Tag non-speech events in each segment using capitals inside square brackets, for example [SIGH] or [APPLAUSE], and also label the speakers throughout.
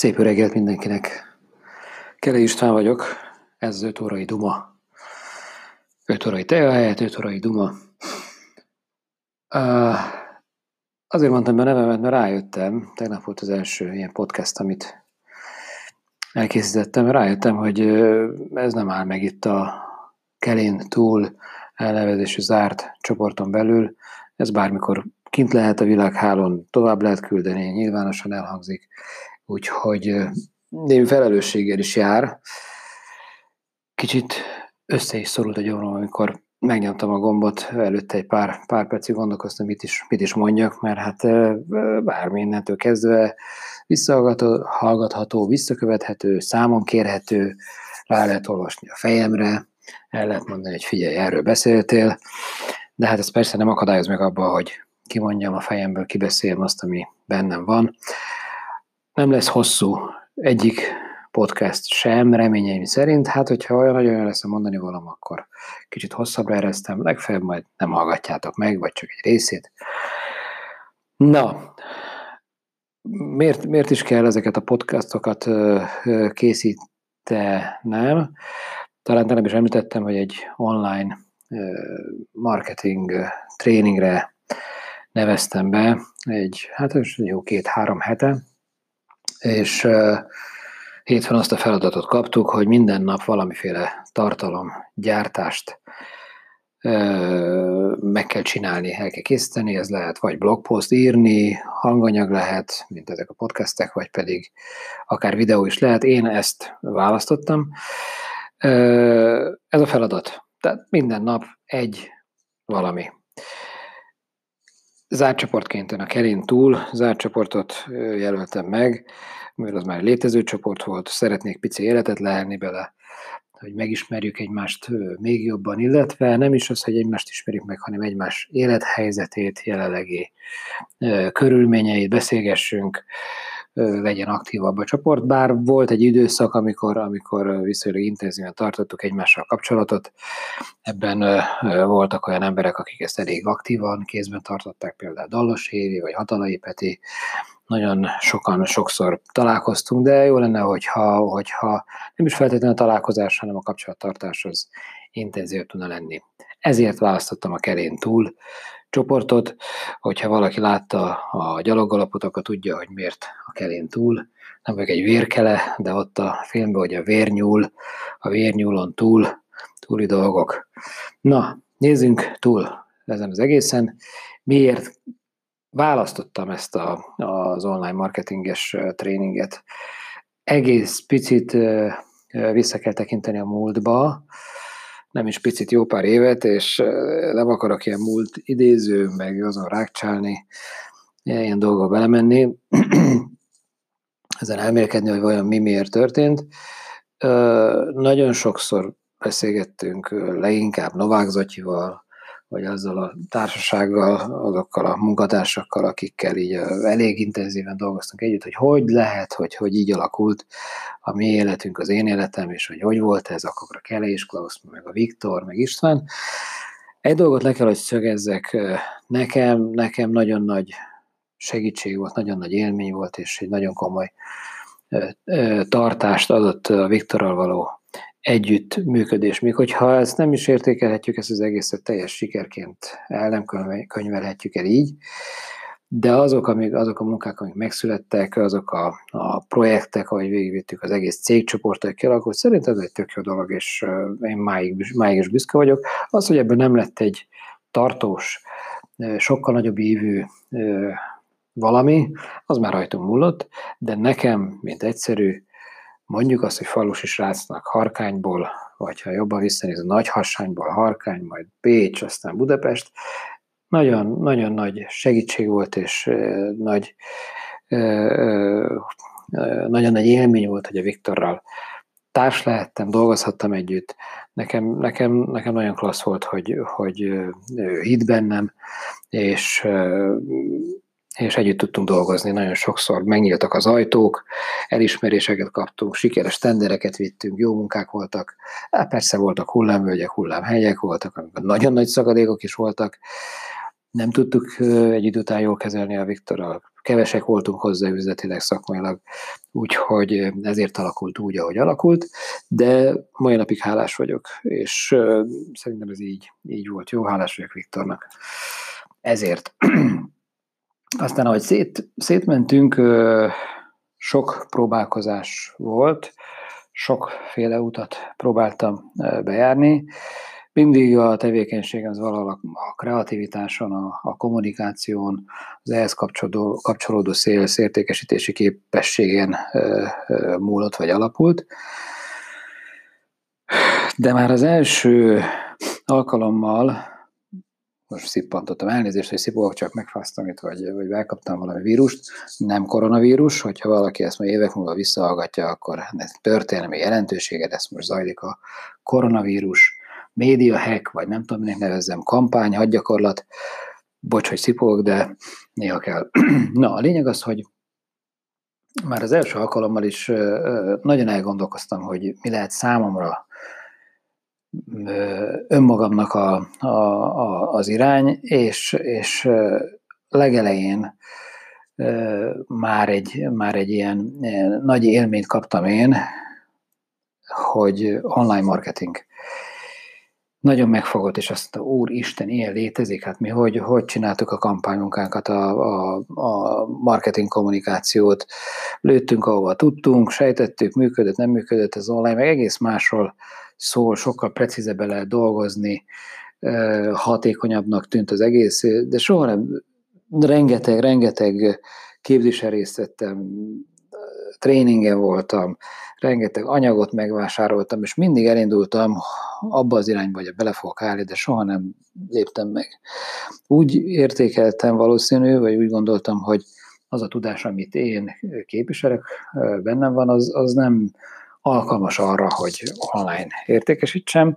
Speaker 1: Szép reggelt mindenkinek. Kele István vagyok, ez az 5 órai duma. 5 órai tea helyett 5 órai duma. Uh, azért mondtam be a nevemet, mert rájöttem, tegnap volt az első ilyen podcast, amit elkészítettem, rájöttem, hogy ez nem áll meg itt a Kelén túl elnevezésű zárt csoporton belül, ez bármikor kint lehet a világhálón, tovább lehet küldeni, nyilvánosan elhangzik, úgyhogy némi felelősséggel is jár. Kicsit össze is szorult a gyomrom, amikor megnyomtam a gombot, előtte egy pár, pár percig gondolkoztam, mit is, mit is mondjak, mert hát bármi innentől kezdve visszahallgatható, visszakövethető, számon kérhető, rá lehet olvasni a fejemre, el lehet mondani, hogy figyelj, erről beszéltél, de hát ez persze nem akadályoz meg abba, hogy kimondjam a fejemből, kibeszéljem azt, ami bennem van. Nem lesz hosszú egyik podcast sem, reményeim szerint. Hát, hogyha olyan nagyon lesz a mondani valam, akkor kicsit hosszabbra eresztem, legfeljebb majd nem hallgatjátok meg, vagy csak egy részét. Na, miért, miért is kell ezeket a podcastokat készítenem? Talán nem is említettem, hogy egy online marketing tréningre neveztem be egy, hát jó két-három hete, és hétfőn azt a feladatot kaptuk, hogy minden nap valamiféle tartalom gyártást meg kell csinálni, el kell készíteni, ez lehet vagy blogpost írni, hanganyag lehet, mint ezek a podcastek, vagy pedig akár videó is lehet. Én ezt választottam. Ez a feladat. Tehát minden nap egy valami. Zárt csoportként a Kerin túl, zárt csoportot jelöltem meg, mert az már létező csoport volt, szeretnék pici életet lehelni bele, hogy megismerjük egymást még jobban, illetve nem is az, hogy egymást ismerjük meg, hanem egymás élethelyzetét, jelenlegi körülményeit beszélgessünk, legyen aktívabb a csoport, bár volt egy időszak, amikor, amikor viszonylag intenzíven tartottuk egymással kapcsolatot, ebben voltak olyan emberek, akik ezt elég aktívan kézben tartották, például Dallos Évi, vagy Hatalai Peti, nagyon sokan, sokszor találkoztunk, de jó lenne, hogyha, hogyha nem is feltétlenül a találkozás, hanem a kapcsolattartás az intenzív tudna lenni. Ezért választottam a kerén túl csoportot, hogyha valaki látta a gyalogalapot, akkor tudja, hogy miért a kelén túl. Nem vagyok egy vérkele, de ott a filmben, hogy a vérnyúl, a vérnyúlon túl, túli dolgok. Na, nézzünk túl ezen az egészen. Miért választottam ezt a, az online marketinges tréninget? Egész picit vissza kell tekinteni a múltba, nem is picit jó pár évet, és nem akarok ilyen múlt idéző, meg azon rákcsálni, ilyen dolgokba belemenni, [CLEARS THROAT] ezen elmélkedni, hogy vajon mi miért történt. Nagyon sokszor beszélgettünk leginkább Novák Zotyival, vagy azzal a társasággal, azokkal a munkatársakkal, akikkel így elég intenzíven dolgoztunk együtt, hogy hogy lehet, hogy, hogy így alakult a mi életünk, az én életem, és hogy hogy volt ez, akkor a Kele és Klaus, meg a Viktor, meg István. Egy dolgot le kell, hogy szögezzek, nekem, nekem nagyon nagy segítség volt, nagyon nagy élmény volt, és egy nagyon komoly tartást adott a Viktorral való együtt működés. Még hogyha ezt nem is értékelhetjük, ezt az egészet teljes sikerként el nem könyvelhetjük el így, de azok, amik, azok a munkák, amik megszülettek, azok a, a projektek, ahogy végigvittük az egész cégcsoportok kialakult, szerintem ez egy tök jó dolog, és én máig, máig is büszke vagyok. Az, hogy ebben nem lett egy tartós, sokkal nagyobb ívű valami, az már rajtunk múlott, de nekem, mint egyszerű mondjuk azt, hogy falusi srácnak Harkányból, vagy ha jobban visszanéz, nagy hassányból Harkány, majd Pécs, aztán Budapest, nagyon, nagyon nagy segítség volt, és nagy, nagyon nagy élmény volt, hogy a Viktorral társ lehettem, dolgozhattam együtt. Nekem, nekem, nekem nagyon klassz volt, hogy, hogy ő hitt bennem, és és együtt tudtunk dolgozni, nagyon sokszor. Megnyíltak az ajtók, elismeréseket kaptunk, sikeres tendereket vittünk, jó munkák voltak, hát persze voltak hullámvölgyek, hullámhelyek voltak, amikor nagyon nagy szakadékok is voltak, nem tudtuk egy idő után jól kezelni a Viktorral, kevesek voltunk hozzá üzletileg, szakmailag, úgyhogy ezért alakult úgy, ahogy alakult, de mai napig hálás vagyok, és szerintem ez így, így volt. Jó, hálás vagyok Viktornak. Ezért. [CLEARS THROAT] Aztán, ahogy szét, szétmentünk, sok próbálkozás volt, sokféle utat próbáltam bejárni, mindig a tevékenység az valahol a kreativitáson, a, a kommunikáción, az ehhez kapcsolódó, kapcsolódó szélsz értékesítési képességen múlott vagy alapult. De már az első alkalommal, most szippantottam. Elnézést, hogy szipogok, csak megfáztam itt, vagy, vagy elkaptam valami vírust, nem koronavírus, hogyha valaki ezt majd évek múlva visszahallgatja, akkor történelmi jelentősége, ezt most zajlik a koronavírus média hack, vagy nem tudom, minek nevezzem, kampány, hadgyakorlat, bocs, hogy szipogok, de néha kell. [CLEARS THROAT] Na, a lényeg az, hogy már az első alkalommal is nagyon elgondolkoztam, hogy mi lehet számomra önmagamnak a, a, a, az irány, és, és legelején már egy, már egy ilyen, nagy élményt kaptam én, hogy online marketing. Nagyon megfogott, és azt mondta, Úristen, ilyen létezik, hát mi hogy, hogy csináltuk a kampánymunkánkat, a, a, a marketing kommunikációt, lőttünk, ahova tudtunk, sejtettük, működött, nem működött az online, meg egész másról szól, sokkal precízebben lehet dolgozni, hatékonyabbnak tűnt az egész, de soha nem, rengeteg, rengeteg képzésen részt vettem, tréningen voltam, rengeteg anyagot megvásároltam, és mindig elindultam abba az irányba, hogy bele fogok állni, de soha nem léptem meg. Úgy értékeltem valószínű, vagy úgy gondoltam, hogy az a tudás, amit én képviselek, bennem van, az, az nem alkalmas arra, hogy online értékesítsem.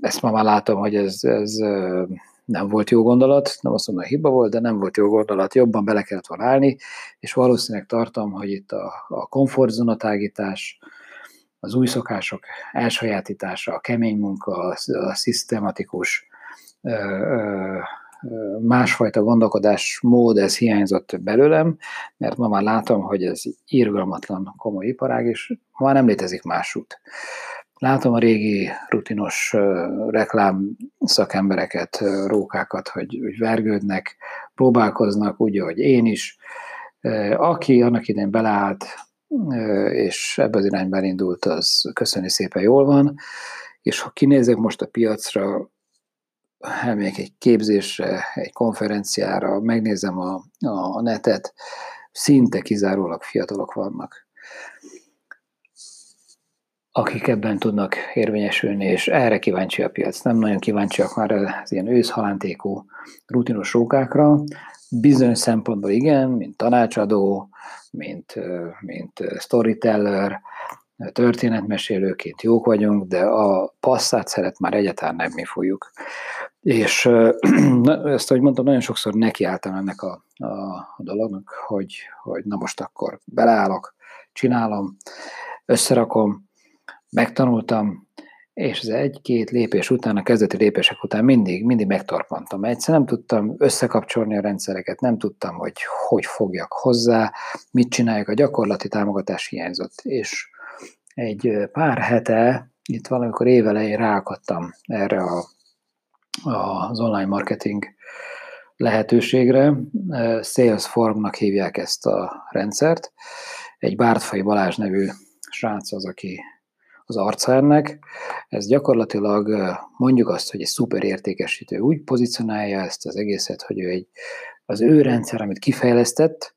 Speaker 1: Ezt ma már látom, hogy ez, ez nem volt jó gondolat, nem azt mondom, hogy hiba volt, de nem volt jó gondolat, jobban bele kellett volna állni, és valószínűleg tartom, hogy itt a, a komfortzónatágítás, az új szokások elsajátítása, a kemény munka, a, a szisztematikus másfajta gondolkodás mód, ez hiányzott belőlem, mert ma már látom, hogy ez írgalmatlan komoly iparág, és ma már nem létezik más út. Látom a régi rutinos reklám szakembereket, rókákat, hogy, hogy vergődnek, próbálkoznak, úgy, hogy én is. Aki annak idején beleállt, és ebbe az irányba indult, az köszöni szépen jól van, és ha kinézek most a piacra, elmegyek egy képzésre, egy konferenciára, megnézem a, a netet, szinte kizárólag fiatalok vannak akik ebben tudnak érvényesülni, és erre kíváncsi a piac. Nem nagyon kíváncsiak már az ilyen őszhalántékú rutinos rókákra. Bizonyos szempontból igen, mint tanácsadó, mint, mint storyteller, történetmesélőként jók vagyunk, de a passzát szeret már egyáltalán nem mi fogjuk. És [CLEARS THROAT] ezt, ahogy mondtam, nagyon sokszor nekiálltam ennek a, a, a dolognak, hogy, hogy na most akkor beleállok, csinálom, összerakom, megtanultam, és az egy-két lépés után, a kezdeti lépések után mindig, mindig megtorpantam. Egyszer nem tudtam összekapcsolni a rendszereket, nem tudtam, hogy hogy fogjak hozzá, mit csinálják, a gyakorlati támogatás hiányzott. És egy pár hete, itt valamikor évelején ráakadtam erre a, az online marketing lehetőségre. Salesformnak hívják ezt a rendszert. Egy Bártfai Balázs nevű srác az, aki az arca ennek. Ez gyakorlatilag mondjuk azt, hogy egy szuper értékesítő úgy pozícionálja ezt az egészet, hogy ő egy, az ő rendszer, amit kifejlesztett,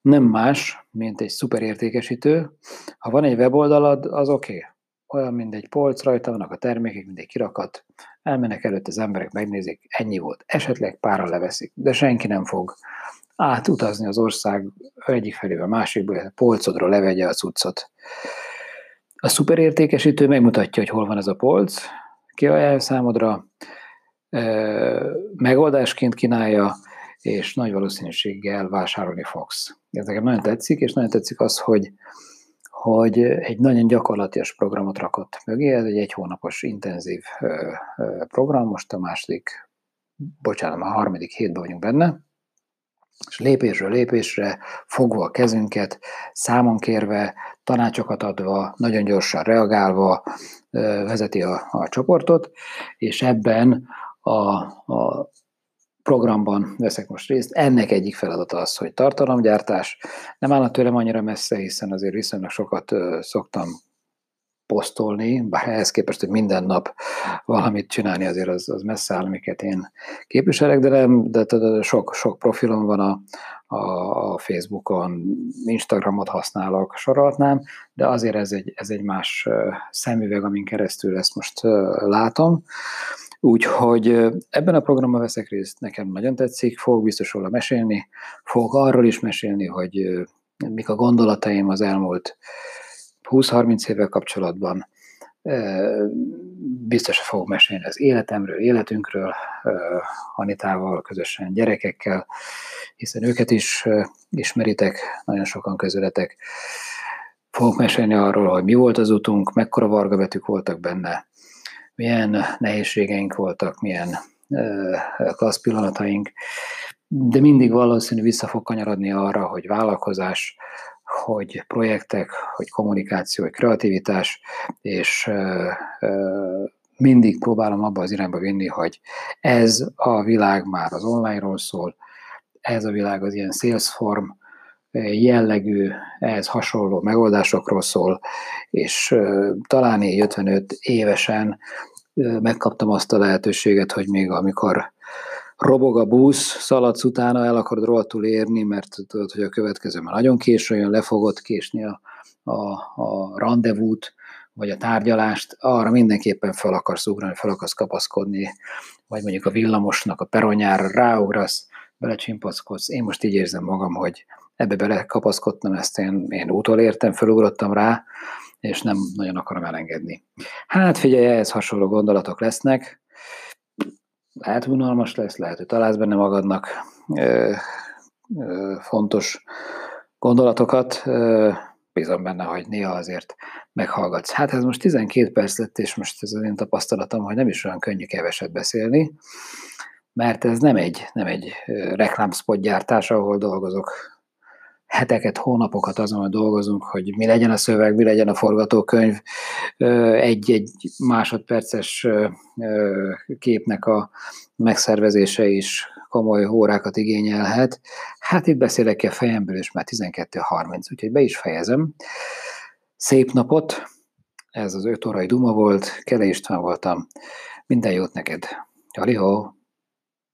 Speaker 1: nem más, mint egy szuper értékesítő. Ha van egy weboldalad, az oké. Okay. Olyan, mint egy polc, rajta vannak a termékek, mint egy kirakat. Elmennek előtt az emberek, megnézik, ennyi volt. Esetleg pára leveszik, de senki nem fog átutazni az ország egyik felébe a másikba, a polcodról levegye a cuccot. A szuperértékesítő megmutatja, hogy hol van ez a polc, kiajánlja számodra, megoldásként kínálja, és nagy valószínűséggel vásárolni fogsz. Ez nekem nagyon tetszik, és nagyon tetszik az, hogy, hogy egy nagyon gyakorlatias programot rakott mögé, ez egy egy hónapos intenzív program, most a második, bocsánat, a harmadik hétben vagyunk benne, és lépésről lépésre fogva a kezünket, számon kérve, tanácsokat adva, nagyon gyorsan reagálva vezeti a, a csoportot, és ebben a, a programban veszek most részt. Ennek egyik feladata az, hogy tartalomgyártás. Nem állna tőlem annyira messze, hiszen azért viszonylag sokat szoktam posztolni, bár ehhez képest, hogy minden nap valamit csinálni, azért az, az messze áll, amiket én képviselek, de, nem, de, sok, sok profilom van a, a, a Facebookon, Instagramot használok, sorolhatnám, de azért ez egy, ez egy más szemüveg, amin keresztül ezt most látom. Úgyhogy ebben a programban veszek részt, nekem nagyon tetszik, fogok biztos róla mesélni, fogok arról is mesélni, hogy mik a gondolataim az elmúlt 20-30 évvel kapcsolatban. Biztos fogok mesélni az életemről, életünkről, Anitával, közösen gyerekekkel, hiszen őket is ismeritek, nagyon sokan közületek. Fogok mesélni arról, hogy mi volt az utunk, mekkora vargabetűk voltak benne, milyen nehézségeink voltak, milyen klassz pillanataink, de mindig valószínű vissza fog kanyarodni arra, hogy vállalkozás, hogy projektek, hogy kommunikáció, hogy kreativitás, és mindig próbálom abba az irányba vinni, hogy ez a világ már az online-ról szól, ez a világ az ilyen Salesform jellegű, ehhez hasonló megoldásokról szól, és talán én 55 évesen megkaptam azt a lehetőséget, hogy még amikor robog a busz, szaladsz utána, el akarod rohadtul érni, mert tudod, hogy a következő már nagyon késő jön, le fogod késni a, a, a rendezvút, vagy a tárgyalást, arra mindenképpen fel akarsz ugrani, fel akarsz kapaszkodni, vagy mondjuk a villamosnak a peronyára ráugrasz, belecsimpaszkodsz. Én most így érzem magam, hogy ebbe belekapaszkodtam, ezt én, én utolértem, felugrottam rá, és nem nagyon akarom elengedni. Hát figyelj, ehhez hasonló gondolatok lesznek, lehet unalmas lesz, lehet, hogy találsz benne magadnak ö, ö, fontos gondolatokat, ö, bízom benne, hogy néha azért meghallgatsz. Hát ez most 12 perc lett, és most ez az én tapasztalatom, hogy nem is olyan könnyű keveset beszélni, mert ez nem egy, nem egy reklámspot gyártás, ahol dolgozok heteket, hónapokat azon, hogy dolgozunk, hogy mi legyen a szöveg, mi legyen a forgatókönyv, egy-egy másodperces képnek a megszervezése is komoly órákat igényelhet. Hát itt beszélek ki a fejemből, és már 12.30, úgyhogy be is fejezem. Szép napot, ez az öt órai duma volt, Kele István voltam. Minden jót neked. Halihó!